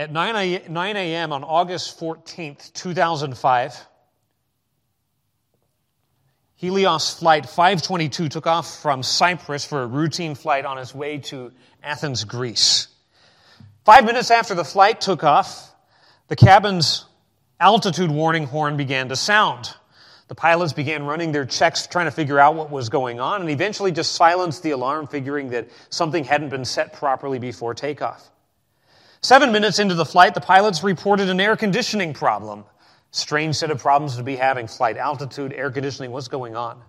At 9 a.m. on August 14th, 2005, Helios Flight 522 took off from Cyprus for a routine flight on its way to Athens, Greece. Five minutes after the flight took off, the cabin's altitude warning horn began to sound. The pilots began running their checks, trying to figure out what was going on, and eventually just silenced the alarm, figuring that something hadn't been set properly before takeoff. Seven minutes into the flight, the pilots reported an air conditioning problem. Strange set of problems to be having flight altitude, air conditioning, what's going on?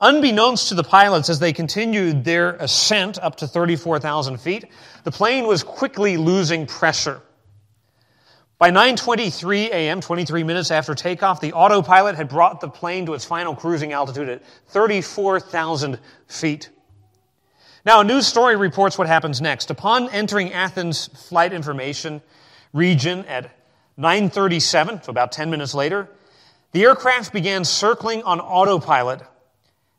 Unbeknownst to the pilots, as they continued their ascent up to 34,000 feet, the plane was quickly losing pressure. By 9:23 a.m., 23 minutes after takeoff, the autopilot had brought the plane to its final cruising altitude at 34,000 feet. Now, a news story reports what happens next. Upon entering Athens flight information region at 9:37, so about 10 minutes later, the aircraft began circling on autopilot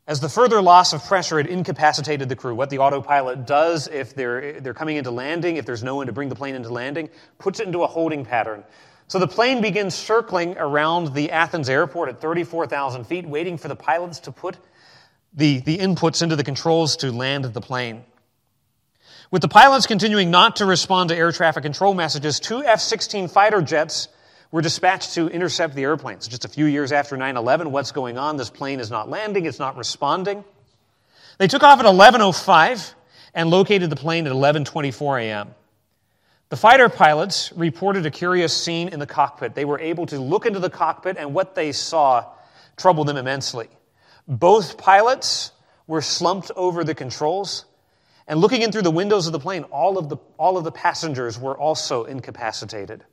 as the further loss of pressure had incapacitated the crew, what the autopilot does if they're, they're coming into landing, if there's no one to bring the plane into landing, puts it into a holding pattern. So the plane begins circling around the Athens airport at 34,000 feet, waiting for the pilots to put the, the inputs into the controls to land the plane. With the pilots continuing not to respond to air traffic control messages, two F 16 fighter jets were dispatched to intercept the airplanes. Just a few years after 9 11, what's going on? This plane is not landing, it's not responding. They took off at 11.05 and located the plane at 11.24 a.m. The fighter pilots reported a curious scene in the cockpit. They were able to look into the cockpit, and what they saw troubled them immensely. Both pilots were slumped over the controls, and looking in through the windows of the plane, all of the, all of the passengers were also incapacitated.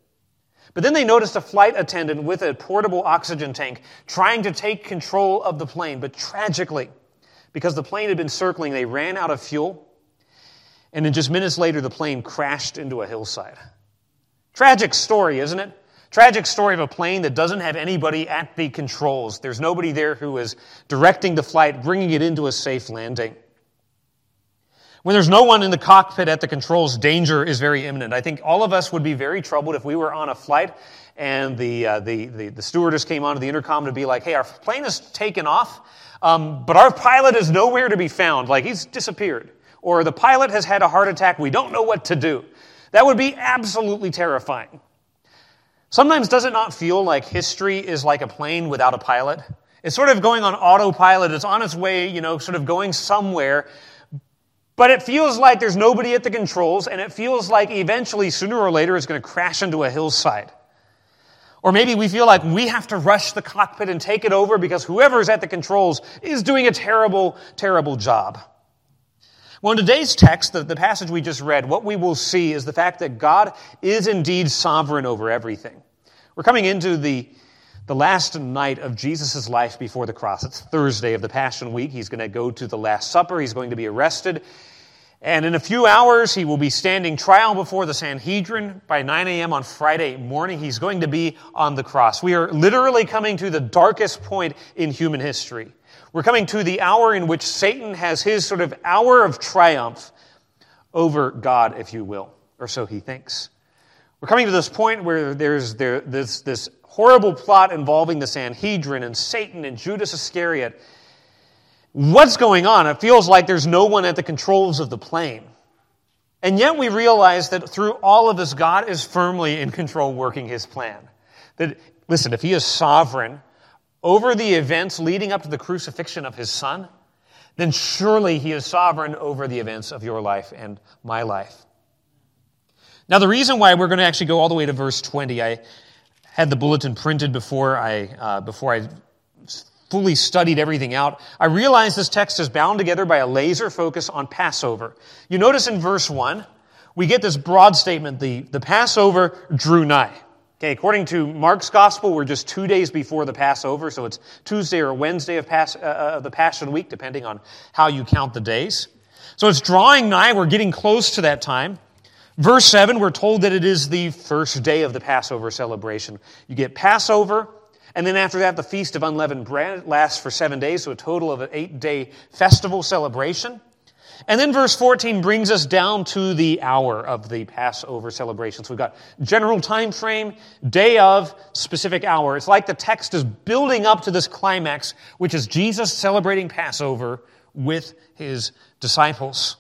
But then they noticed a flight attendant with a portable oxygen tank trying to take control of the plane. But tragically, because the plane had been circling, they ran out of fuel. And then just minutes later, the plane crashed into a hillside. Tragic story, isn't it? Tragic story of a plane that doesn't have anybody at the controls. There's nobody there who is directing the flight, bringing it into a safe landing. When there's no one in the cockpit at the controls, danger is very imminent. I think all of us would be very troubled if we were on a flight and the, uh, the, the, the, stewardess came onto the intercom to be like, hey, our plane has taken off, um, but our pilot is nowhere to be found. Like, he's disappeared. Or the pilot has had a heart attack. We don't know what to do. That would be absolutely terrifying. Sometimes does it not feel like history is like a plane without a pilot? It's sort of going on autopilot. It's on its way, you know, sort of going somewhere. But it feels like there's nobody at the controls, and it feels like eventually, sooner or later, it's going to crash into a hillside. Or maybe we feel like we have to rush the cockpit and take it over because whoever's at the controls is doing a terrible, terrible job. Well, in today's text, the, the passage we just read, what we will see is the fact that God is indeed sovereign over everything. We're coming into the the last night of Jesus' life before the cross. It's Thursday of the Passion Week. He's going to go to the Last Supper. He's going to be arrested. And in a few hours, he will be standing trial before the Sanhedrin. By 9 a.m. on Friday morning, he's going to be on the cross. We are literally coming to the darkest point in human history. We're coming to the hour in which Satan has his sort of hour of triumph over God, if you will, or so he thinks. We're coming to this point where there's there, this, this horrible plot involving the Sanhedrin and Satan and Judas Iscariot. What's going on? It feels like there's no one at the controls of the plane. And yet we realize that through all of this, God is firmly in control, working his plan. That, listen, if he is sovereign over the events leading up to the crucifixion of his son, then surely he is sovereign over the events of your life and my life. Now, the reason why we're going to actually go all the way to verse 20, I had the bulletin printed before I, uh, before I fully studied everything out, I realized this text is bound together by a laser focus on Passover. You notice in verse 1, we get this broad statement the, the Passover drew nigh. Okay, according to Mark's gospel, we're just two days before the Passover, so it's Tuesday or Wednesday of, Pas- uh, of the Passion Week, depending on how you count the days. So it's drawing nigh, we're getting close to that time. Verse 7, we're told that it is the first day of the Passover celebration. You get Passover, and then after that, the Feast of Unleavened Bread lasts for seven days, so a total of an eight day festival celebration. And then verse 14 brings us down to the hour of the Passover celebration. So we've got general time frame, day of, specific hour. It's like the text is building up to this climax, which is Jesus celebrating Passover with his disciples.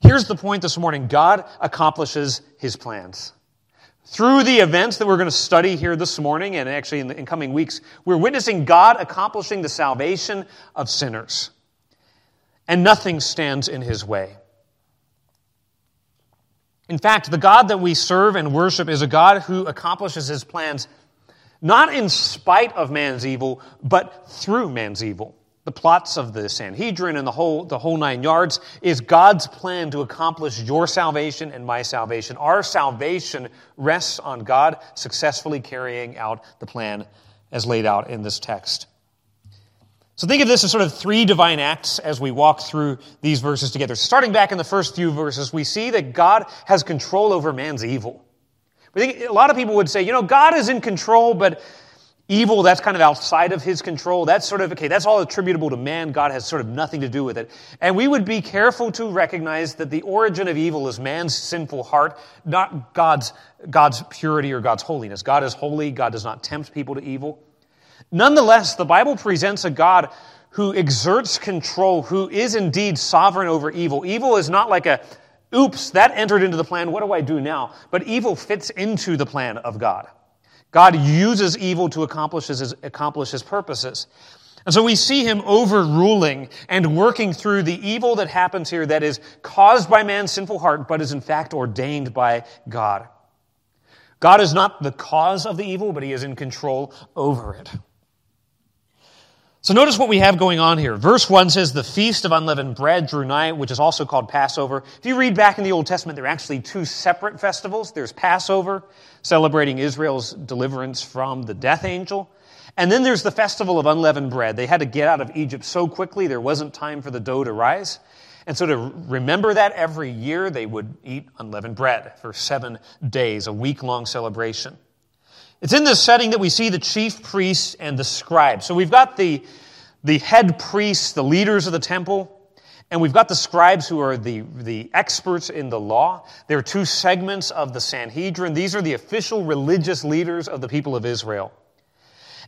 Here's the point this morning God accomplishes his plans. Through the events that we're going to study here this morning and actually in the in coming weeks, we're witnessing God accomplishing the salvation of sinners and nothing stands in his way. In fact, the God that we serve and worship is a God who accomplishes his plans not in spite of man's evil, but through man's evil. The plots of the Sanhedrin and the whole, the whole nine yards is God's plan to accomplish your salvation and my salvation. Our salvation rests on God successfully carrying out the plan as laid out in this text. So think of this as sort of three divine acts as we walk through these verses together. Starting back in the first few verses, we see that God has control over man's evil. We think a lot of people would say, you know, God is in control, but evil, that's kind of outside of his control. That's sort of, okay, that's all attributable to man. God has sort of nothing to do with it. And we would be careful to recognize that the origin of evil is man's sinful heart, not God's, God's purity or God's holiness. God is holy. God does not tempt people to evil. Nonetheless, the Bible presents a God who exerts control, who is indeed sovereign over evil. Evil is not like a, oops, that entered into the plan, what do I do now? But evil fits into the plan of God. God uses evil to accomplish his, accomplish his purposes. And so we see him overruling and working through the evil that happens here that is caused by man's sinful heart, but is in fact ordained by God. God is not the cause of the evil, but he is in control over it. So notice what we have going on here. Verse 1 says, The feast of unleavened bread drew nigh, which is also called Passover. If you read back in the Old Testament, there are actually two separate festivals. There's Passover, celebrating Israel's deliverance from the death angel. And then there's the festival of unleavened bread. They had to get out of Egypt so quickly, there wasn't time for the dough to rise. And so to remember that every year, they would eat unleavened bread for seven days, a week long celebration. It's in this setting that we see the chief priests and the scribes. So we've got the, the head priests, the leaders of the temple, and we've got the scribes who are the, the experts in the law. There are two segments of the Sanhedrin. These are the official religious leaders of the people of Israel.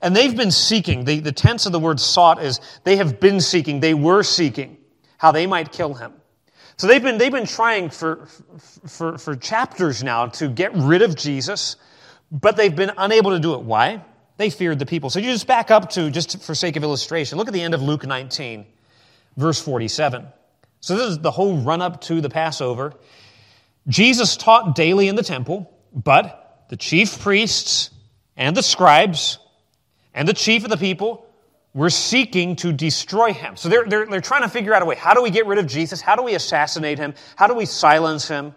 And they've been seeking, the, the tense of the word sought is they have been seeking, they were seeking how they might kill him. So they've been, they've been trying for, for, for chapters now to get rid of Jesus but they've been unable to do it. Why? They feared the people. So you just back up to, just for sake of illustration, look at the end of Luke 19, verse 47. So this is the whole run up to the Passover. Jesus taught daily in the temple, but the chief priests and the scribes and the chief of the people were seeking to destroy him. So they're, they're, they're trying to figure out a way. How do we get rid of Jesus? How do we assassinate him? How do we silence him?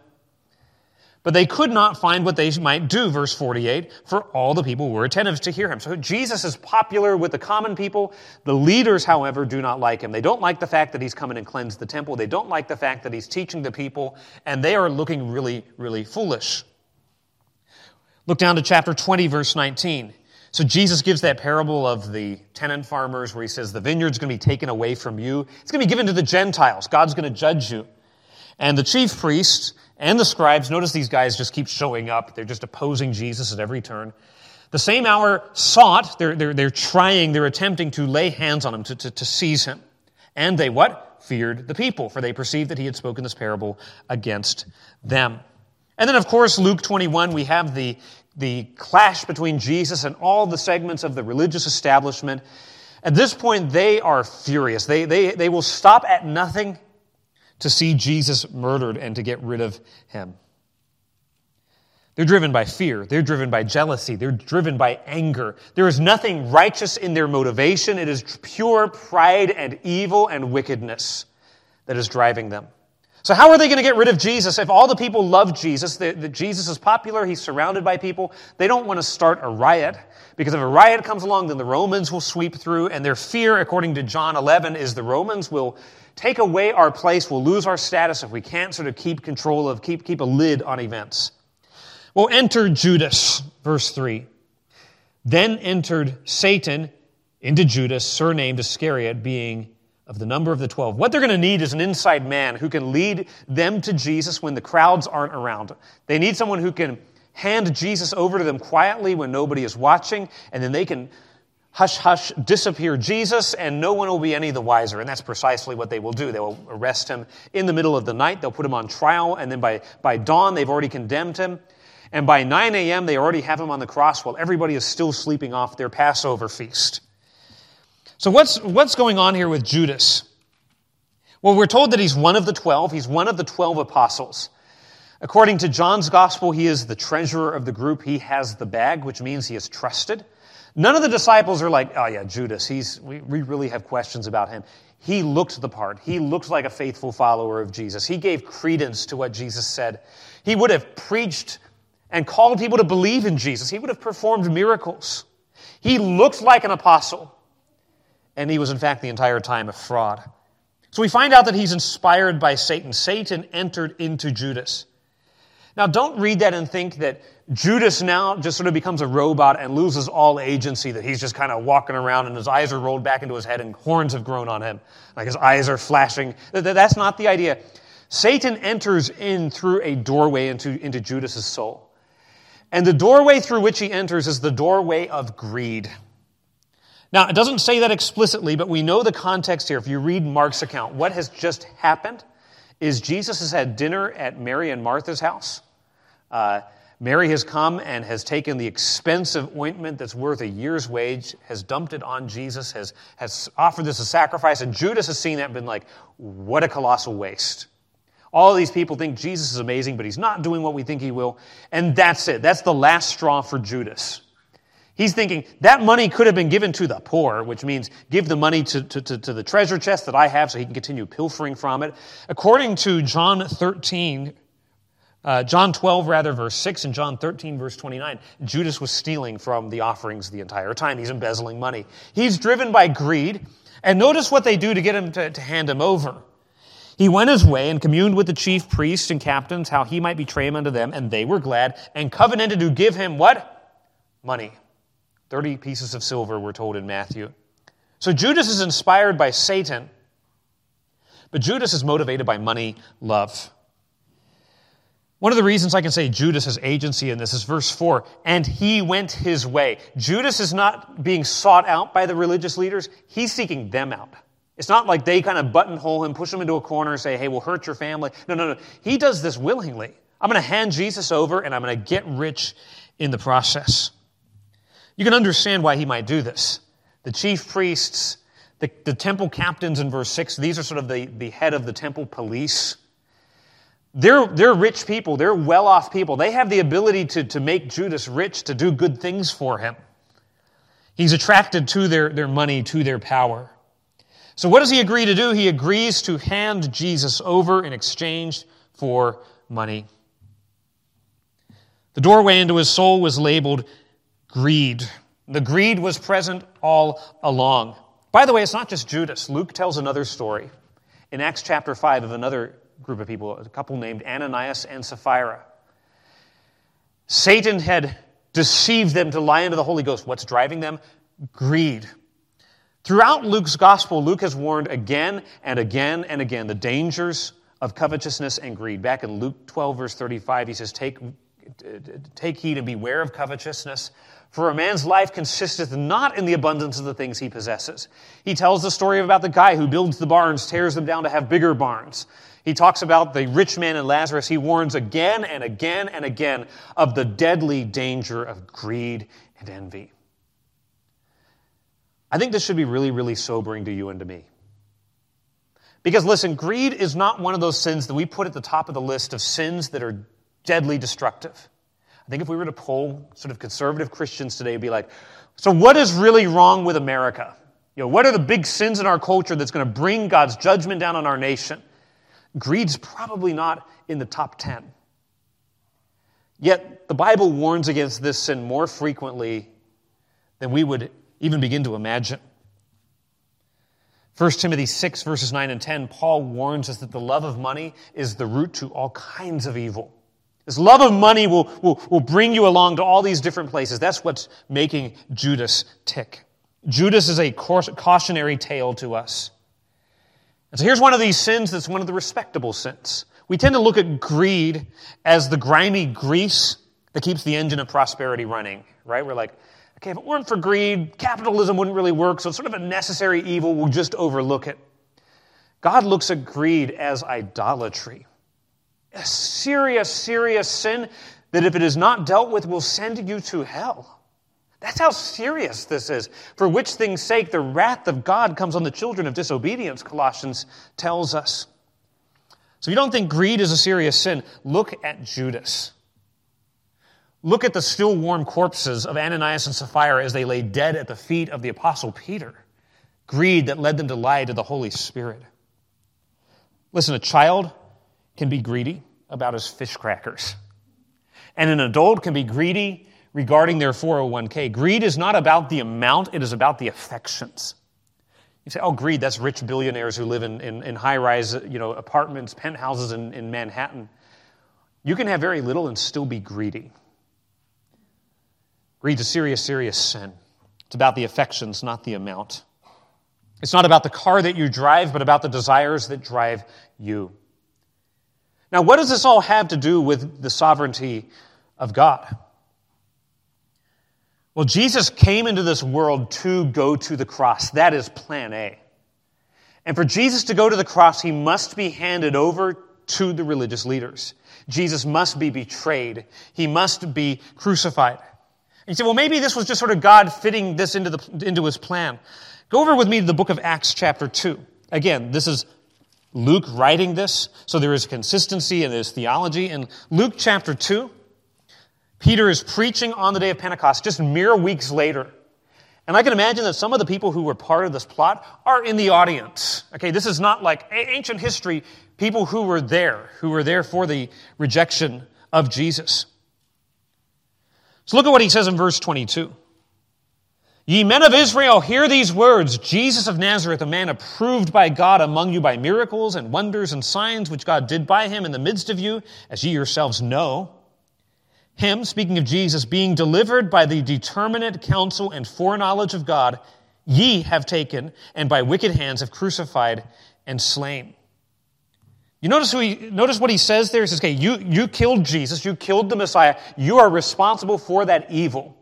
But they could not find what they might do, verse 48, for all the people were attentive to hear him. So Jesus is popular with the common people. The leaders, however, do not like him. They don't like the fact that he's coming and cleansed the temple. They don't like the fact that he's teaching the people, and they are looking really, really foolish. Look down to chapter 20, verse 19. So Jesus gives that parable of the tenant farmers where he says, The vineyard's going to be taken away from you. It's going to be given to the Gentiles. God's going to judge you. And the chief priests and the scribes, notice these guys just keep showing up. They're just opposing Jesus at every turn. The same hour sought, they're, they're, they're trying, they're attempting to lay hands on him, to, to, to seize him. And they what? Feared the people, for they perceived that he had spoken this parable against them. And then, of course, Luke 21, we have the, the clash between Jesus and all the segments of the religious establishment. At this point, they are furious. They, they, they will stop at nothing to see Jesus murdered and to get rid of him. They're driven by fear. They're driven by jealousy. They're driven by anger. There is nothing righteous in their motivation. It is pure pride and evil and wickedness that is driving them. So, how are they going to get rid of Jesus if all the people love Jesus? The, the, Jesus is popular. He's surrounded by people. They don't want to start a riot because if a riot comes along, then the Romans will sweep through. And their fear, according to John 11, is the Romans will take away our place, we'll lose our status if we can't sort of keep control of, keep, keep a lid on events. Well, enter Judas, verse 3. Then entered Satan into Judas, surnamed Iscariot, being of the number of the 12. What they're going to need is an inside man who can lead them to Jesus when the crowds aren't around. They need someone who can hand Jesus over to them quietly when nobody is watching, and then they can hush hush disappear Jesus, and no one will be any the wiser. And that's precisely what they will do. They will arrest him in the middle of the night, they'll put him on trial, and then by, by dawn, they've already condemned him. And by 9 a.m., they already have him on the cross while everybody is still sleeping off their Passover feast. So, what's, what's going on here with Judas? Well, we're told that he's one of the 12, he's one of the 12 apostles. According to John's gospel, he is the treasurer of the group. He has the bag, which means he is trusted. None of the disciples are like, oh, yeah, Judas, he's, we, we really have questions about him. He looked the part. He looked like a faithful follower of Jesus. He gave credence to what Jesus said. He would have preached and called people to believe in Jesus. He would have performed miracles. He looked like an apostle and he was, in fact, the entire time a fraud. So we find out that he's inspired by Satan. Satan entered into Judas. Now, don't read that and think that Judas now just sort of becomes a robot and loses all agency, that he's just kind of walking around and his eyes are rolled back into his head and horns have grown on him. Like his eyes are flashing. That's not the idea. Satan enters in through a doorway into, into Judas's soul. And the doorway through which he enters is the doorway of greed. Now, it doesn't say that explicitly, but we know the context here. If you read Mark's account, what has just happened is Jesus has had dinner at Mary and Martha's house. Uh, Mary has come and has taken the expensive ointment that's worth a year's wage, has dumped it on Jesus, has, has offered this as a sacrifice, and Judas has seen that and been like, what a colossal waste. All these people think Jesus is amazing, but he's not doing what we think he will. And that's it. That's the last straw for Judas. He's thinking that money could have been given to the poor, which means give the money to, to, to, to, the treasure chest that I have so he can continue pilfering from it. According to John 13, uh, John 12, rather, verse 6, and John 13, verse 29, Judas was stealing from the offerings the entire time. He's embezzling money. He's driven by greed. And notice what they do to get him to, to hand him over. He went his way and communed with the chief priests and captains how he might betray him unto them, and they were glad and covenanted to give him what? Money. 30 pieces of silver, we're told in Matthew. So Judas is inspired by Satan, but Judas is motivated by money, love. One of the reasons I can say Judas has agency in this is verse 4 and he went his way. Judas is not being sought out by the religious leaders, he's seeking them out. It's not like they kind of buttonhole him, push him into a corner, and say, hey, we'll hurt your family. No, no, no. He does this willingly. I'm going to hand Jesus over and I'm going to get rich in the process. You can understand why he might do this. The chief priests, the, the temple captains in verse 6, these are sort of the, the head of the temple police. They're, they're rich people, they're well off people. They have the ability to, to make Judas rich, to do good things for him. He's attracted to their, their money, to their power. So, what does he agree to do? He agrees to hand Jesus over in exchange for money. The doorway into his soul was labeled greed. The greed was present all along. By the way, it's not just Judas. Luke tells another story in Acts chapter 5 of another group of people, a couple named Ananias and Sapphira. Satan had deceived them to lie into the Holy Ghost. What's driving them? Greed. Throughout Luke's gospel, Luke has warned again and again and again the dangers of covetousness and greed. Back in Luke 12, verse 35, he says, Take, take heed and beware of covetousness, for a man's life consisteth not in the abundance of the things he possesses. He tells the story about the guy who builds the barns, tears them down to have bigger barns. He talks about the rich man and Lazarus. He warns again and again and again of the deadly danger of greed and envy. I think this should be really, really sobering to you and to me. Because listen, greed is not one of those sins that we put at the top of the list of sins that are deadly destructive. I think if we were to poll sort of conservative Christians today, it'd be like, so what is really wrong with America? You know, what are the big sins in our culture that's going to bring God's judgment down on our nation? Greed's probably not in the top 10. Yet the Bible warns against this sin more frequently than we would even begin to imagine. 1 Timothy 6, verses 9 and 10, Paul warns us that the love of money is the root to all kinds of evil. This love of money will, will, will bring you along to all these different places. That's what's making Judas tick. Judas is a cautionary tale to us. And so here's one of these sins that's one of the respectable sins. We tend to look at greed as the grimy grease that keeps the engine of prosperity running, right? We're like, okay, if it weren't for greed, capitalism wouldn't really work, so it's sort of a necessary evil, we'll just overlook it. God looks at greed as idolatry. A serious, serious sin that if it is not dealt with will send you to hell. That's how serious this is. For which thing's sake the wrath of God comes on the children of disobedience, Colossians tells us. So if you don't think greed is a serious sin, look at Judas. Look at the still warm corpses of Ananias and Sapphira as they lay dead at the feet of the Apostle Peter. Greed that led them to lie to the Holy Spirit. Listen, a child can be greedy about his fish crackers. And an adult can be greedy regarding their 401k. Greed is not about the amount, it is about the affections. You say, oh, greed, that's rich billionaires who live in, in, in high rise you know, apartments, penthouses in, in Manhattan. You can have very little and still be greedy. Greed's a serious, serious sin. It's about the affections, not the amount. It's not about the car that you drive, but about the desires that drive you. Now, what does this all have to do with the sovereignty of God? Well, Jesus came into this world to go to the cross. That is plan A. And for Jesus to go to the cross, he must be handed over to the religious leaders. Jesus must be betrayed. He must be crucified. And you say, well, maybe this was just sort of God fitting this into, the, into his plan. Go over with me to the book of Acts, chapter 2. Again, this is Luke writing this, so there is consistency in his theology. In Luke chapter 2, Peter is preaching on the day of Pentecost, just mere weeks later. And I can imagine that some of the people who were part of this plot are in the audience. Okay, this is not like ancient history, people who were there, who were there for the rejection of Jesus. So look at what he says in verse 22. Ye men of Israel, hear these words Jesus of Nazareth, a man approved by God among you by miracles and wonders and signs which God did by him in the midst of you, as ye yourselves know. Him, speaking of Jesus, being delivered by the determinate counsel and foreknowledge of God, ye have taken and by wicked hands have crucified and slain. You notice, who he, notice what he says there? He says, okay, you, you killed Jesus, you killed the Messiah, you are responsible for that evil.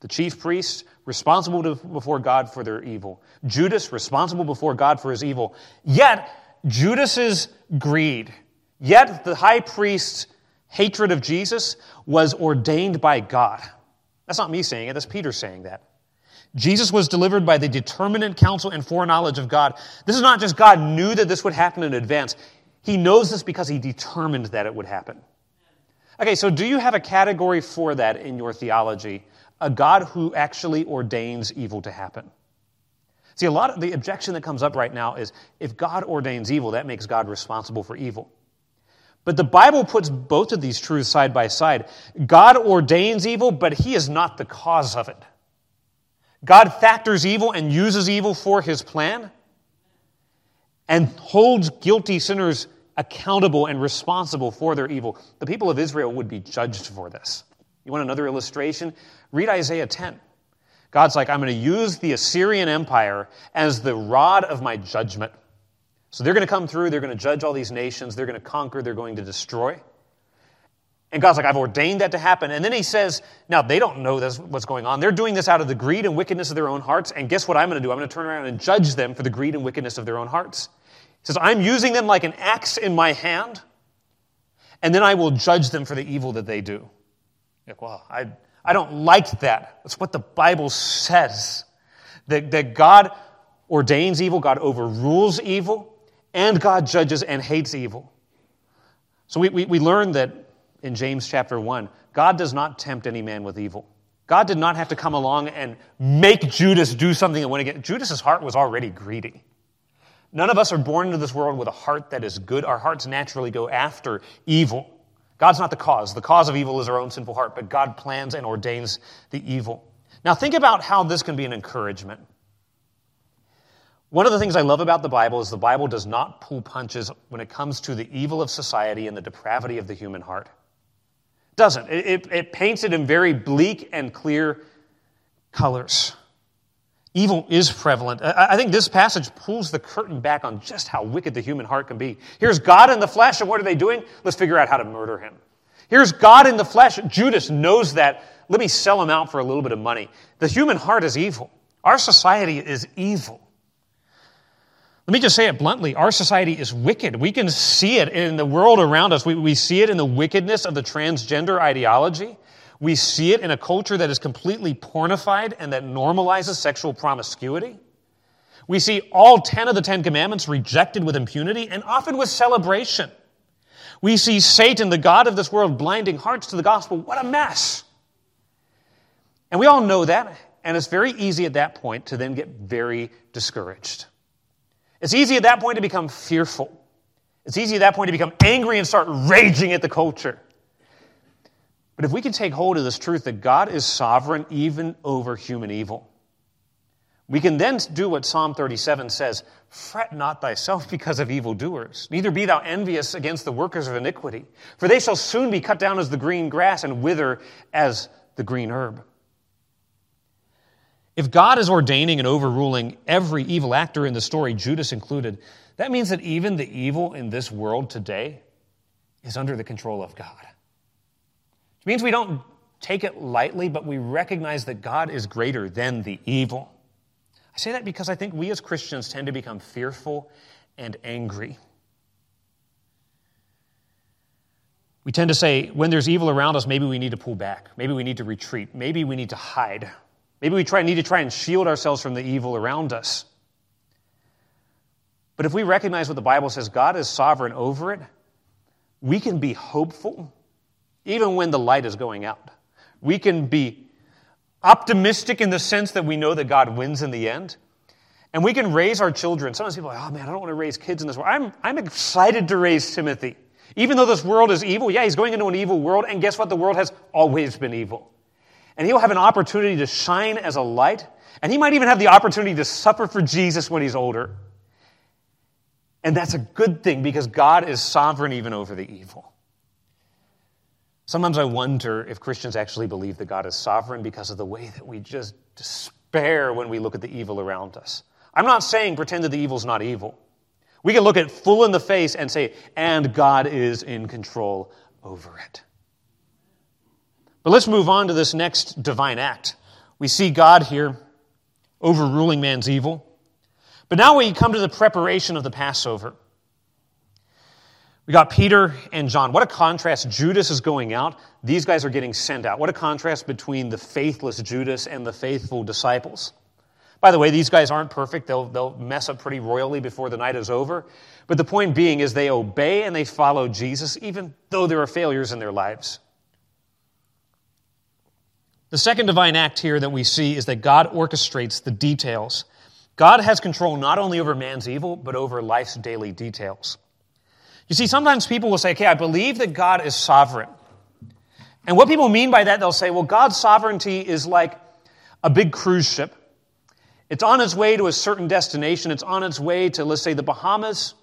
The chief priests, responsible to, before God for their evil. Judas, responsible before God for his evil. Yet, Judas's greed, yet the high priest's hatred of Jesus was ordained by God. That's not me saying it, that's Peter saying that. Jesus was delivered by the determinate counsel and foreknowledge of God. This is not just God knew that this would happen in advance. He knows this because he determined that it would happen. Okay, so do you have a category for that in your theology? A God who actually ordains evil to happen. See, a lot of the objection that comes up right now is if God ordains evil, that makes God responsible for evil. But the Bible puts both of these truths side by side. God ordains evil, but he is not the cause of it. God factors evil and uses evil for his plan and holds guilty sinners accountable and responsible for their evil. The people of Israel would be judged for this. You want another illustration? Read Isaiah 10. God's like, I'm going to use the Assyrian Empire as the rod of my judgment. So they're going to come through, they're going to judge all these nations, they're going to conquer, they're going to destroy. And God's like, I've ordained that to happen. And then he says, now they don't know this, what's going on. They're doing this out of the greed and wickedness of their own hearts. And guess what I'm going to do? I'm going to turn around and judge them for the greed and wickedness of their own hearts. He says, I'm using them like an axe in my hand, and then I will judge them for the evil that they do. Like, well, I, I don't like that. That's what the Bible says. That, that God ordains evil, God overrules evil, and God judges and hates evil. So we, we, we learn that in James chapter 1, God does not tempt any man with evil. God did not have to come along and make Judas do something and win again. Judas's heart was already greedy. None of us are born into this world with a heart that is good. Our hearts naturally go after evil. God's not the cause. The cause of evil is our own sinful heart, but God plans and ordains the evil. Now, think about how this can be an encouragement. One of the things I love about the Bible is the Bible does not pull punches when it comes to the evil of society and the depravity of the human heart. It doesn't. It, it, it paints it in very bleak and clear colors. Evil is prevalent. I think this passage pulls the curtain back on just how wicked the human heart can be. Here's God in the flesh, and what are they doing? Let's figure out how to murder him. Here's God in the flesh. Judas knows that. Let me sell him out for a little bit of money. The human heart is evil. Our society is evil. Let me just say it bluntly. Our society is wicked. We can see it in the world around us. We, we see it in the wickedness of the transgender ideology. We see it in a culture that is completely pornified and that normalizes sexual promiscuity. We see all 10 of the 10 commandments rejected with impunity and often with celebration. We see Satan, the God of this world, blinding hearts to the gospel. What a mess. And we all know that, and it's very easy at that point to then get very discouraged. It's easy at that point to become fearful. It's easy at that point to become angry and start raging at the culture. But if we can take hold of this truth that God is sovereign even over human evil, we can then do what Psalm 37 says Fret not thyself because of evildoers, neither be thou envious against the workers of iniquity, for they shall soon be cut down as the green grass and wither as the green herb. If God is ordaining and overruling every evil actor in the story, Judas included, that means that even the evil in this world today is under the control of God. It means we don't take it lightly, but we recognize that God is greater than the evil. I say that because I think we as Christians tend to become fearful and angry. We tend to say, when there's evil around us, maybe we need to pull back. Maybe we need to retreat. Maybe we need to hide. Maybe we try, need to try and shield ourselves from the evil around us. But if we recognize what the Bible says, God is sovereign over it, we can be hopeful even when the light is going out. We can be optimistic in the sense that we know that God wins in the end. And we can raise our children. Sometimes people are like, oh man, I don't want to raise kids in this world. I'm, I'm excited to raise Timothy. Even though this world is evil, yeah, he's going into an evil world, and guess what? The world has always been evil. And he'll have an opportunity to shine as a light, and he might even have the opportunity to suffer for Jesus when he's older. And that's a good thing because God is sovereign even over the evil. Sometimes I wonder if Christians actually believe that God is sovereign because of the way that we just despair when we look at the evil around us. I'm not saying pretend that the evil's not evil. We can look it full in the face and say, and God is in control over it. But let's move on to this next divine act. We see God here overruling man's evil. But now we come to the preparation of the Passover. We got Peter and John. What a contrast. Judas is going out. These guys are getting sent out. What a contrast between the faithless Judas and the faithful disciples. By the way, these guys aren't perfect. They'll, they'll mess up pretty royally before the night is over. But the point being is they obey and they follow Jesus, even though there are failures in their lives. The second divine act here that we see is that God orchestrates the details. God has control not only over man's evil, but over life's daily details. You see, sometimes people will say, okay, I believe that God is sovereign. And what people mean by that, they'll say, well, God's sovereignty is like a big cruise ship. It's on its way to a certain destination. It's on its way to, let's say, the Bahamas.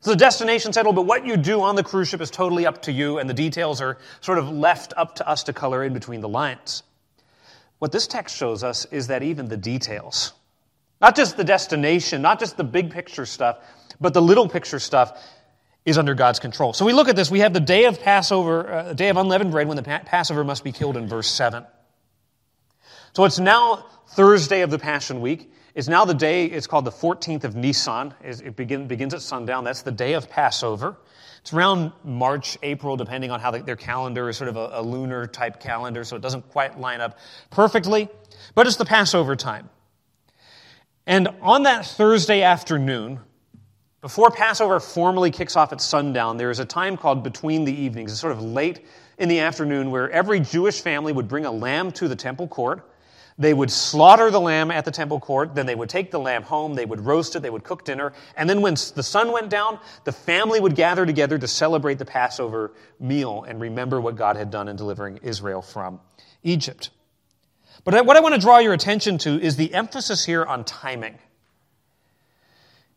So the destination settled, but what you do on the cruise ship is totally up to you, and the details are sort of left up to us to color in between the lines. What this text shows us is that even the details, not just the destination, not just the big picture stuff, but the little picture stuff, is under God's control. So we look at this. We have the day of Passover, uh, day of unleavened bread, when the Passover must be killed in verse 7. So it's now Thursday of the Passion Week. It's now the day, it's called the 14th of Nisan. It begin, begins at sundown. That's the day of Passover. It's around March, April, depending on how their calendar is sort of a, a lunar type calendar, so it doesn't quite line up perfectly. But it's the Passover time. And on that Thursday afternoon, before Passover formally kicks off at sundown, there is a time called between the evenings. It's sort of late in the afternoon where every Jewish family would bring a lamb to the temple court. They would slaughter the lamb at the temple court. Then they would take the lamb home. They would roast it. They would cook dinner. And then when the sun went down, the family would gather together to celebrate the Passover meal and remember what God had done in delivering Israel from Egypt. But what I want to draw your attention to is the emphasis here on timing.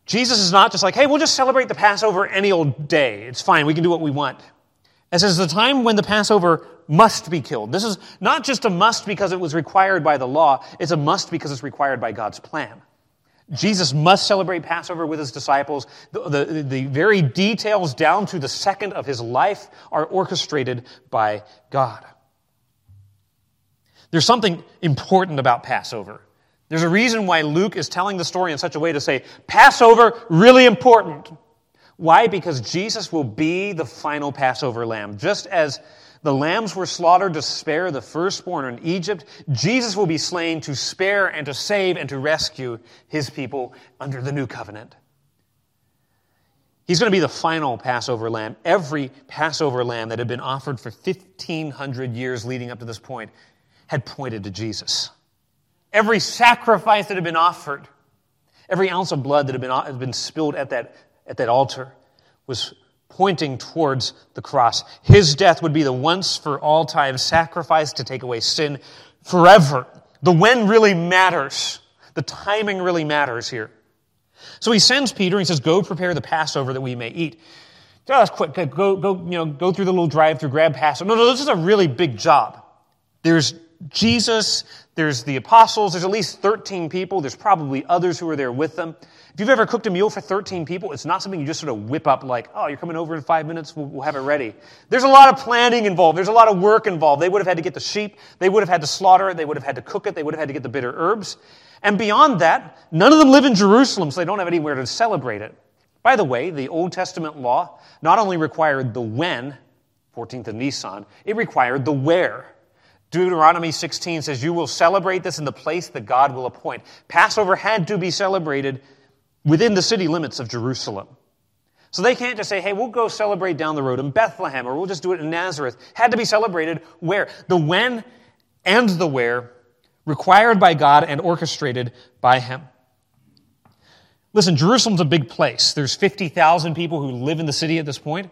Jesus is not just like, hey, we'll just celebrate the Passover any old day. It's fine. We can do what we want. It is the time when the Passover must be killed. This is not just a must because it was required by the law, it's a must because it's required by God's plan. Jesus must celebrate Passover with his disciples. The, the, the, very details, down to the second of his life, are orchestrated by God. There's something important about Passover. There's a reason why Luke is telling the story in such a way to say, Passover, really important. Why? Because Jesus will be the final Passover lamb. Just as the lambs were slaughtered to spare the firstborn in Egypt, Jesus will be slain to spare and to save and to rescue his people under the new covenant. He's going to be the final Passover lamb. Every Passover lamb that had been offered for 1,500 years leading up to this point had pointed to Jesus. Every sacrifice that had been offered, every ounce of blood that had been, had been spilled at that at that altar was pointing towards the cross. His death would be the once for all time sacrifice to take away sin forever. The when really matters. The timing really matters here. So he sends Peter and he says, Go prepare the Passover that we may eat. Just quick, go, go, you know, go through the little drive through, grab Passover. No, no, this is a really big job. There's Jesus, there's the apostles, there's at least 13 people, there's probably others who are there with them. If you've ever cooked a meal for 13 people, it's not something you just sort of whip up like, oh, you're coming over in five minutes, we'll, we'll, have it ready. There's a lot of planning involved. There's a lot of work involved. They would have had to get the sheep. They would have had to slaughter it. They would have had to cook it. They would have had to get the bitter herbs. And beyond that, none of them live in Jerusalem, so they don't have anywhere to celebrate it. By the way, the Old Testament law not only required the when, 14th of Nisan, it required the where. Deuteronomy 16 says, You will celebrate this in the place that God will appoint. Passover had to be celebrated within the city limits of Jerusalem. So they can't just say, hey, we'll go celebrate down the road in Bethlehem or we'll just do it in Nazareth. Had to be celebrated where? The when and the where, required by God and orchestrated by Him. Listen, Jerusalem's a big place. There's 50,000 people who live in the city at this point,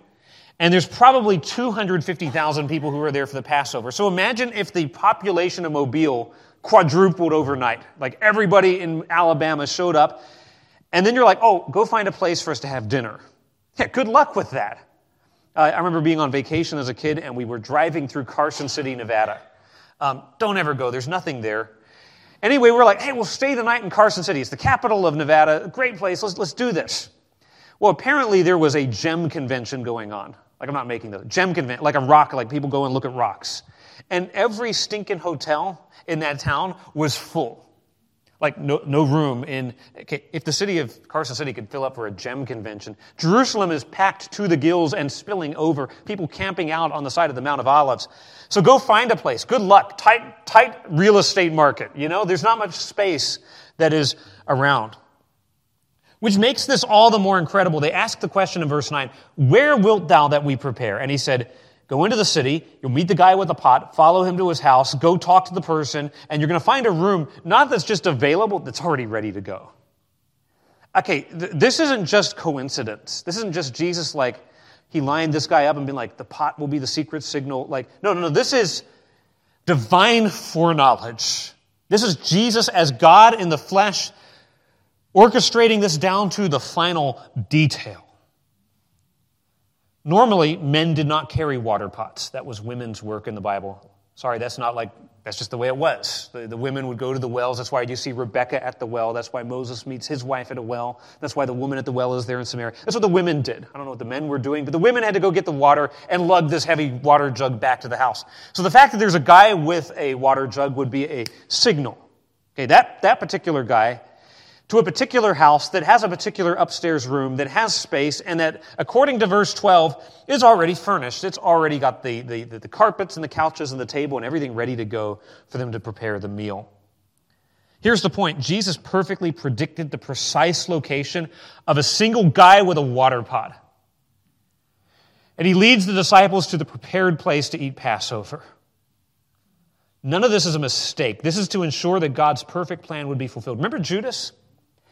and there's probably 250,000 people who are there for the Passover. So imagine if the population of Mobile quadrupled overnight. Like everybody in Alabama showed up and then you're like, oh, go find a place for us to have dinner. Yeah, good luck with that. Uh, I remember being on vacation as a kid, and we were driving through Carson City, Nevada. Um, don't ever go, there's nothing there. Anyway, we're like, hey, we'll stay the night in Carson City. It's the capital of Nevada, great place, let's, let's do this. Well, apparently there was a gem convention going on. Like, I'm not making the gem convention, like a rock, like people go and look at rocks. And every stinking hotel in that town was full. Like no, no room in okay, if the city of carson city could fill up for a gem convention jerusalem is packed to the gills and spilling over people camping out on the side of the mount of olives. So go find a place. Good luck. Tight tight real estate market you know? There's not much space that is around which makes this all the more incredible they ask the question in verse 9 where wilt thou that we prepare and he said Go into the city, you'll meet the guy with the pot, follow him to his house, go talk to the person, and you're going to find a room, not that's just available, that's already ready to go. Okay, th- this isn't just coincidence. This isn't just Jesus like, he lined this guy up and been like, the pot will be the secret signal. Like, no, no, no, this is divine foreknowledge. This is Jesus as God in the flesh orchestrating this down to the final detail. Normally, men did not carry water pots. That was women's work in the Bible. Sorry, that's not like, that's just the way it was. The, the, women would go to the wells. That's why you see Rebecca at the well. That's why Moses meets his wife at a well. That's why the woman at the well is there in Samaria. That's what the women did. I don't know what the men were doing, but the women had to go get the water and lug this heavy water jug back to the house. So the fact that there's a guy with a water jug would be a signal. Okay, that, that particular guy to a particular house that has a particular upstairs room that has space and that, according to verse 12, is already furnished. It's already got the, the, the, carpets and the couches and the table and everything ready to go for them to prepare the meal. Here's the point Jesus perfectly predicted the precise location of a single guy with a water pot. And he leads the disciples to the prepared place to eat Passover. None of this is a mistake. This is to ensure that God's perfect plan would be fulfilled. Remember Judas?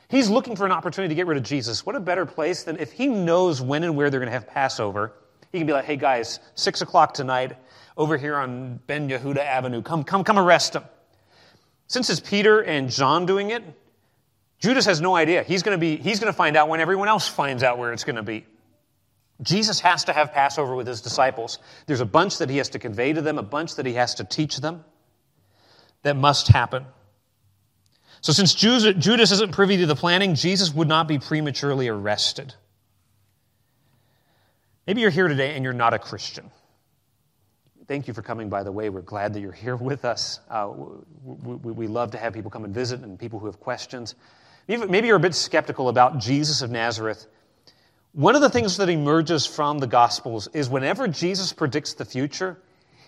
He's looking for an opportunity to get rid of Jesus. What a better place than if he knows when and where they're going to have Passover. He can be like, hey guys, six o'clock tonight, over here on Ben Yehuda Avenue. Come, come, come arrest him. Since it's Peter and John doing it, Judas has no idea. He's going to be, he's going to find out when everyone else finds out where it's going to be. Jesus has to have Passover with his disciples. There's a bunch that he has to convey to them, a bunch that he has to teach them that must happen. So, since Judas isn't privy to the planning, Jesus would not be prematurely arrested. Maybe you're here today and you're not a Christian. Thank you for coming, by the way. We're glad that you're here with us. Uh, we, we, love to have people come and visit and people who have questions. Maybe you're a bit skeptical about Jesus of Nazareth. One of the things that emerges from the Gospels is whenever Jesus predicts the future,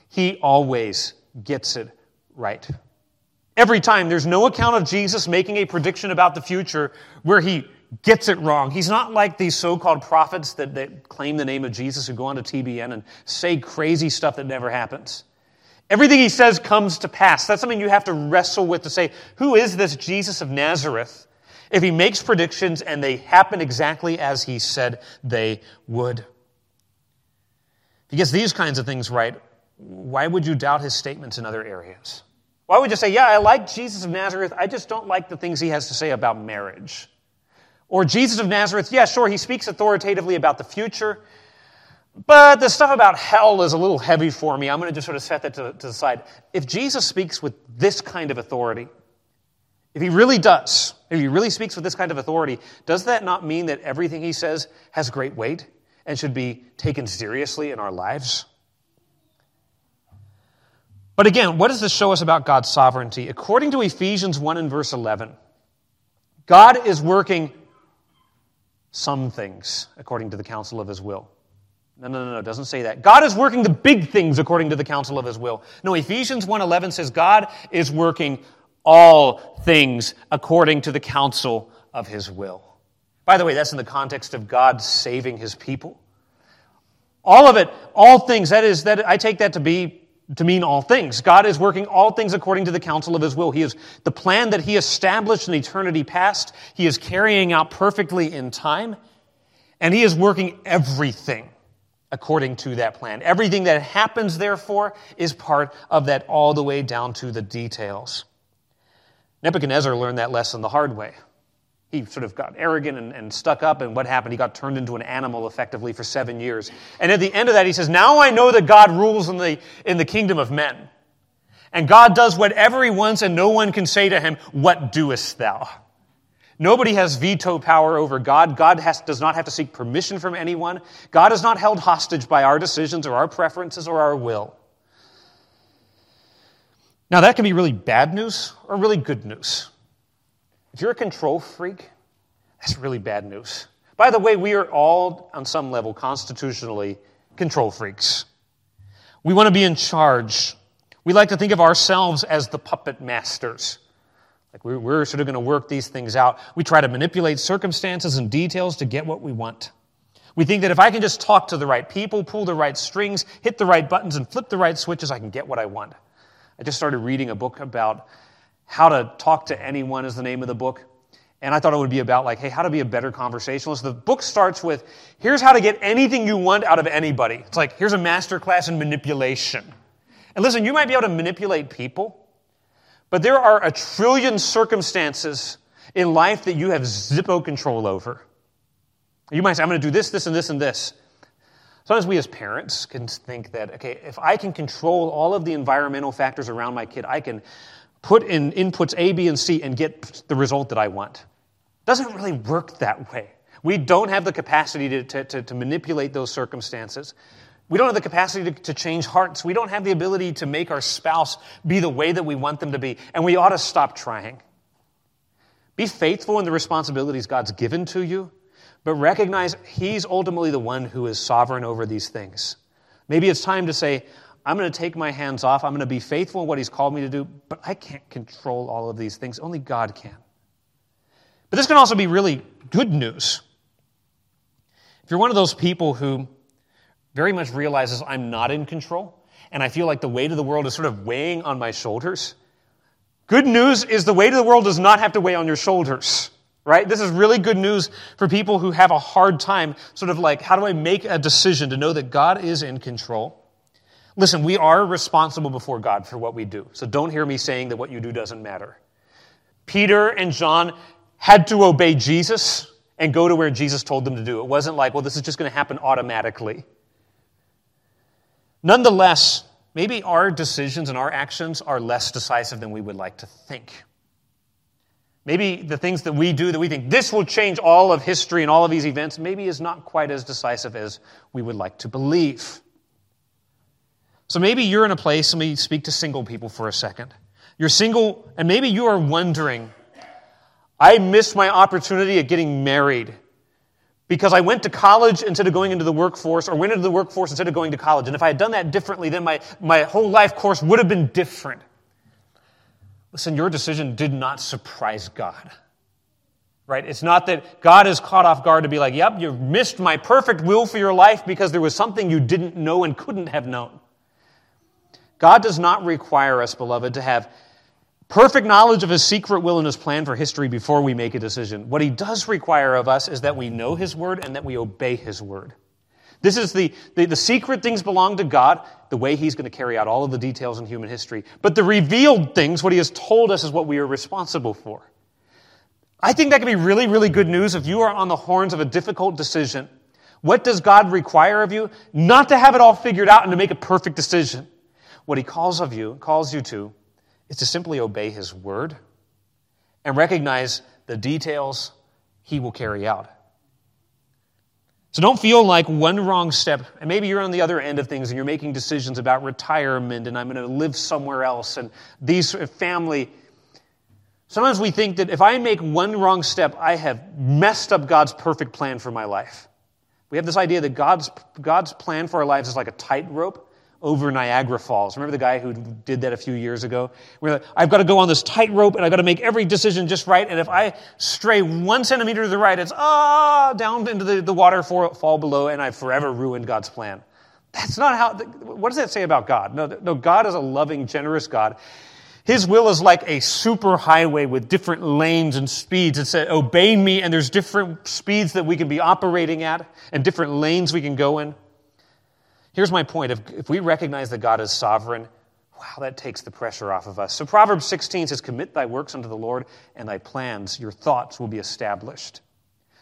he always gets it right. Every time. There's no account of Jesus making a prediction about the future where he gets it wrong. He's not like these so called prophets that, that claim the name of Jesus who go on to TBN and say crazy stuff that never happens. Everything he says comes to pass. That's something you have to wrestle with to say, who is this Jesus of Nazareth? If he makes predictions and they happen exactly as he said they would. If he gets these kinds of things right, why would you doubt his statements in other areas? Why would you say, yeah, I like Jesus of Nazareth, I just don't like the things he has to say about marriage? Or Jesus of Nazareth, yeah, sure, he speaks authoritatively about the future, but the stuff about hell is a little heavy for me. I'm going to just sort of set that to, to the side. If Jesus speaks with this kind of authority, if he really does, if he really speaks with this kind of authority, does that not mean that everything he says has great weight and should be taken seriously in our lives? But again, what does this show us about God's sovereignty? According to Ephesians 1 and verse 11, God is working some things according to the counsel of his will. No, no, no, no, it doesn't say that. God is working the big things according to the counsel of his will. No, Ephesians 1:11 says God is working all things according to the counsel of his will. By the way, that's in the context of God saving his people. All of it, all things, that is that I take that to be to mean all things. God is working all things according to the counsel of his will. He is the plan that he established in eternity past, he is carrying out perfectly in time, and he is working everything according to that plan. Everything that happens, therefore, is part of that all the way down to the details. Nebuchadnezzar learned that lesson the hard way he sort of got arrogant and, and, stuck up, and what happened? He got turned into an animal effectively for seven years. And at the end of that, he says, Now I know that God rules in the, in the kingdom of men. And God does whatever he wants, and no one can say to him, What doest thou? Nobody has veto power over God. God has, does not have to seek permission from anyone. God is not held hostage by our decisions or our preferences or our will. Now, that can be really bad news or really good news. If you're a control freak, that's really bad news. By the way, we are all, on some level, constitutionally control freaks. We want to be in charge. We like to think of ourselves as the puppet masters. Like we're, sort of going to work these things out. We try to manipulate circumstances and details to get what we want. We think that if I can just talk to the right people, pull the right strings, hit the right buttons, and flip the right switches, I can get what I want. I just started reading a book about how to Talk to Anyone is the name of the book. And I thought it would be about, like, hey, how to be a better conversationalist. The book starts with here's how to get anything you want out of anybody. It's like, here's a master class in manipulation. And listen, you might be able to manipulate people, but there are a trillion circumstances in life that you have zippo control over. You might say, I'm going to do this, this, and this, and this. Sometimes we as parents can think that, okay, if I can control all of the environmental factors around my kid, I can put in inputs A, B, and C and get the result that I want. It doesn't really work that way. We don't have the capacity to, to, to, to manipulate those circumstances. We don't have the capacity to, to change hearts. We don't have the ability to make our spouse be the way that we want them to be. And we ought to stop trying. Be faithful in the responsibilities God's given to you, but recognize He's ultimately the one who is sovereign over these things. Maybe it's time to say, I'm going to take my hands off. I'm going to be faithful in what He's called me to do, but I can't control all of these things. Only God can. But this can also be really good news. If you're one of those people who very much realizes I'm not in control, and I feel like the weight of the world is sort of weighing on my shoulders, good news is the weight of the world does not have to weigh on your shoulders right? This is really good news for people who have a hard time, sort of like, how do I make a decision to know that God is in control? Listen, we are responsible before God for what we do. So don't hear me saying that what you do doesn't matter. Peter and John had to obey Jesus, and go to where Jesus told them to do. It wasn't like, well, this is just going to happen automatically. Nonetheless, maybe our decisions and our actions are less decisive than we would like to think. Maybe the things that we do that we think this will change all of history and all of these events, maybe is not quite as decisive as we would like to believe. So maybe you're in a place, let me speak to single people for a second. You're single, and maybe you are wondering, I missed my opportunity at getting married because I went to college instead of going into the workforce, or went into the workforce instead of going to college. And if I had done that differently, then my, my whole life course would have been different. Listen, your decision did not surprise God. Right? It's not that God is caught off guard to be like, yep, you missed my perfect will for your life because there was something you didn't know and couldn't have known. God does not require us, beloved, to have perfect knowledge of his secret will and his plan for history before we make a decision. What he does require of us is that we know his word and that we obey his word. This is the, the, the, secret things belong to God, the way He's going to carry out all of the details in human history. But the revealed things, what He has told us, is what we are responsible for. I think that can be really, really good news if you are on the horns of a difficult decision. What does God require of you? Not to have it all figured out and to make a perfect decision. What He calls of you, calls you to, is to simply obey His word and recognize the details He will carry out. So don't feel like one wrong step, and maybe you're on the other end of things and you're making decisions about retirement and I'm going to live somewhere else and these family. Sometimes we think that if I make one wrong step, I have messed up God's perfect plan for my life. We have this idea that God's, God's plan for our lives is like a tightrope over Niagara Falls. Remember the guy who did that a few years ago? Where like, I've got to go on this tightrope and I've got to make every decision just right. And if I stray one centimeter to the right, it's ah down into the, the water fall below, and I've forever ruined God's plan. That's not how. What does that say about God? No, no. God is a loving, generous God. His will is like a super highway with different lanes and speeds. It says, obey me, and there's different speeds that we can be operating at and different lanes we can go in. Here's my point. If, we recognize that God is sovereign, wow, that takes the pressure off of us. So Proverbs 16 says, Commit thy works unto the Lord, and thy plans, your thoughts will be established.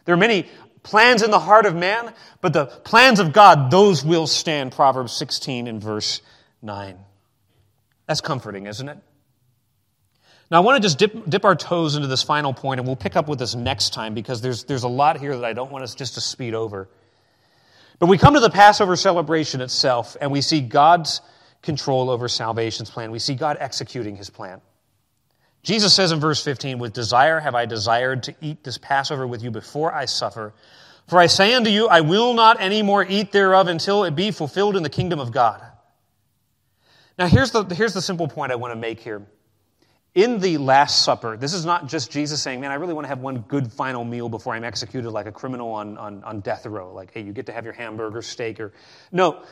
There are many plans in the heart of man, but the plans of God, those will stand. Proverbs 16 and verse 9. That's comforting, isn't it? Now, I want to just dip, dip our toes into this final point, and we'll pick up with this next time because there's, there's a lot here that I don't want us just to speed over. But we come to the Passover celebration itself, and we see God's control over salvation's plan. We see God executing his plan. Jesus says in verse 15, With desire have I desired to eat this Passover with you before I suffer. For I say unto you, I will not any more eat thereof until it be fulfilled in the kingdom of God. Now, here's the, here's the simple point I want to make here in the Last Supper, this is not just Jesus saying, Man, I really want to have one good final meal before I'm executed like a criminal on, on, on death row. Like, hey, you get to have your hamburger, steak, or. No.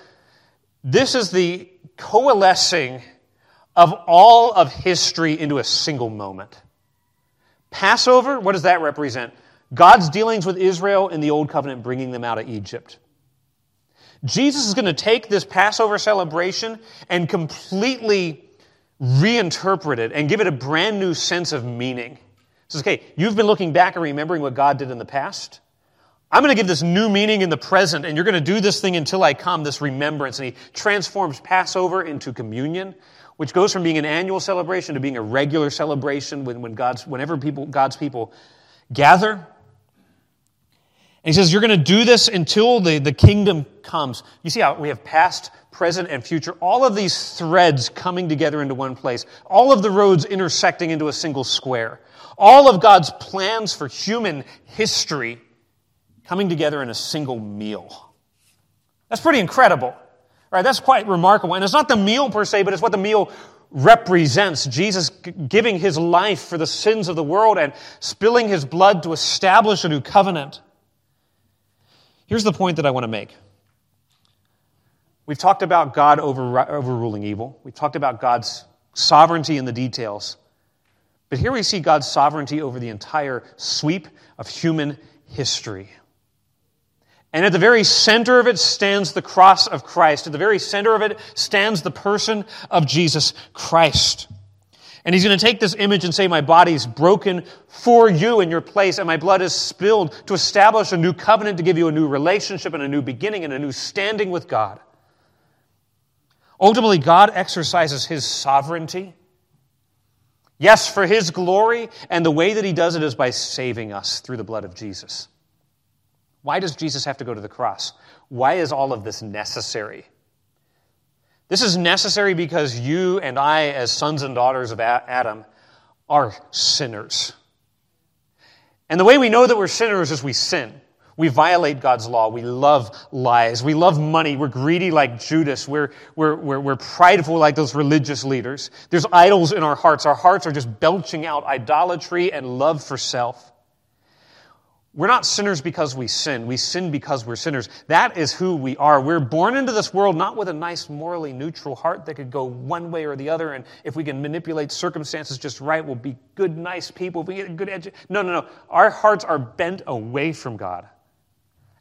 This is the coalescing of all of history into a single moment. Passover, what does that represent? God's dealings with Israel in the Old Covenant, bringing them out of Egypt. Jesus is going to take this Passover celebration and completely reinterpret it and give it a brand new sense of meaning. Says, okay, you've been looking back and remembering what God did in the past. I'm going to give this new meaning in the present, and you're going to do this thing until I come, this remembrance. And he transforms Passover into communion, which goes from being an annual celebration to being a regular celebration when, when God's, whenever people, God's people gather. He says, You're going to do this until the, the kingdom comes. You see how we have past, present, and future, all of these threads coming together into one place, all of the roads intersecting into a single square, all of God's plans for human history coming together in a single meal. That's pretty incredible, right? That's quite remarkable. And it's not the meal per se, but it's what the meal represents. Jesus giving his life for the sins of the world and spilling his blood to establish a new covenant. Here's the point that I want to make. We've talked about God over, overruling evil. We've talked about God's sovereignty in the details. But here we see God's sovereignty over the entire sweep of human history. And at the very center of it stands the cross of Christ. At the very center of it stands the person of Jesus Christ. And he's going to take this image and say, My body's broken for you in your place, and my blood is spilled to establish a new covenant, to give you a new relationship and a new beginning and a new standing with God. Ultimately, God exercises his sovereignty. Yes, for his glory, and the way that he does it is by saving us through the blood of Jesus. Why does Jesus have to go to the cross? Why is all of this necessary? This is necessary because you and I, as sons and daughters of Adam, are sinners. And the way we know that we're sinners is we sin. We violate God's law. We love lies. We love money. We're greedy like Judas. We're, we're, we're, we're prideful like those religious leaders. There's idols in our hearts. Our hearts are just belching out idolatry and love for self. We're not sinners because we sin. We sin because we're sinners. That is who we are. We're born into this world not with a nice, morally neutral heart that could go one way or the other. And if we can manipulate circumstances just right, we'll be good, nice people. If we get a good edge. No, no, no. Our hearts are bent away from God.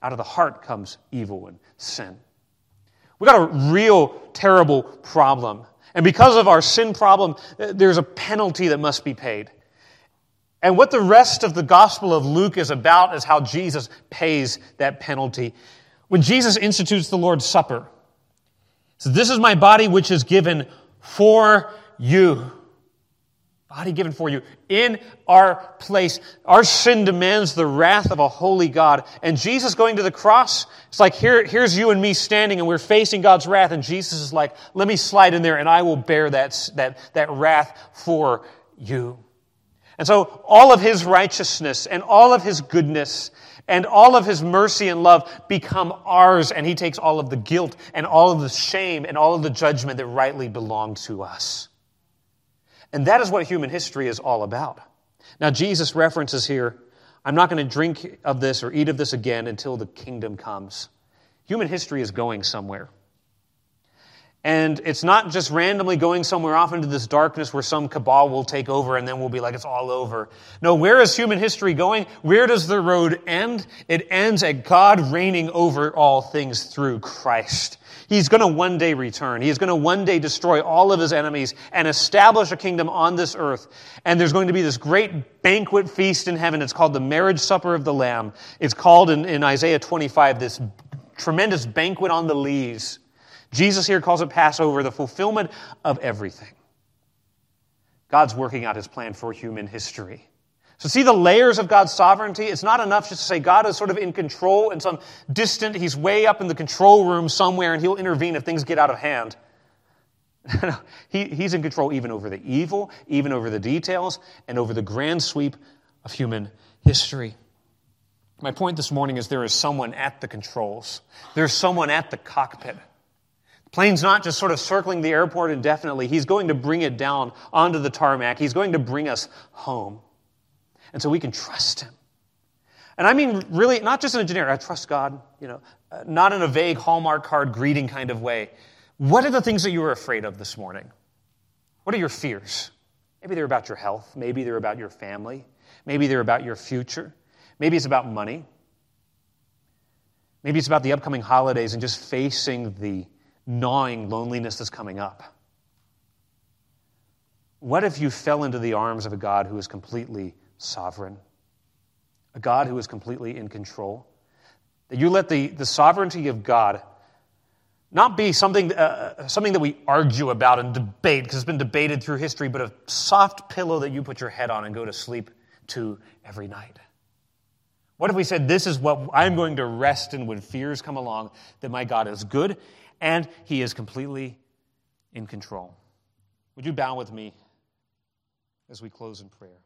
Out of the heart comes evil and sin. We've got a real terrible problem. And because of our sin problem, there's a penalty that must be paid. And what the rest of the Gospel of Luke is about is how Jesus pays that penalty. When Jesus institutes the Lord's Supper, so this is my body which is given for you. Body given for you in our place. Our sin demands the wrath of a holy God. And Jesus going to the cross, it's like here, here's you and me standing and we're facing God's wrath. And Jesus is like, let me slide in there and I will bear that, that, that wrath for you. And so all of his righteousness and all of his goodness and all of his mercy and love become ours, and he takes all of the guilt and all of the shame and all of the judgment that rightly belongs to us. And that is what human history is all about. Now, Jesus references here, I'm not going to drink of this or eat of this again until the kingdom comes. Human history is going somewhere. And it's not just randomly going somewhere off into this darkness where some cabal will take over and then we'll be like, it's all over. No, where is human history going? Where does the road end? It ends at God reigning over all things through Christ. He's going to one day return. He's going to one day destroy all of his enemies and establish a kingdom on this earth. And there's going to be this great banquet feast in heaven. It's called the marriage supper of the Lamb. It's called in, in Isaiah 25 this tremendous banquet on the lees. Jesus here calls it Passover, the fulfillment of everything. God's working out his plan for human history. So, see the layers of God's sovereignty? It's not enough just to say God is sort of in control in some distant, he's way up in the control room somewhere and he'll intervene if things get out of hand. he, he's in control even over the evil, even over the details, and over the grand sweep of human history. My point this morning is there is someone at the controls, there's someone at the cockpit. Plane's not just sort of circling the airport indefinitely. He's going to bring it down onto the tarmac. He's going to bring us home. And so we can trust him. And I mean, really, not just in a generic, I trust God, you know, uh, not in a vague Hallmark card greeting kind of way. What are the things that you were afraid of this morning? What are your fears? Maybe they're about your health. Maybe they're about your family. Maybe they're about your future. Maybe it's about money. Maybe it's about the upcoming holidays and just facing the gnawing loneliness that's coming up? What if you fell into the arms of a God who is completely sovereign? A God who is completely in control? That you let the, the sovereignty of God not be something, uh, uh something that we argue about and debate, because it's been debated through history, but a soft pillow that you put your head on and go to sleep to every night. What if we said, This is what I'm going to rest in when fears come along, that my God is good and He is completely in control. Would you bow with me as we close in prayer?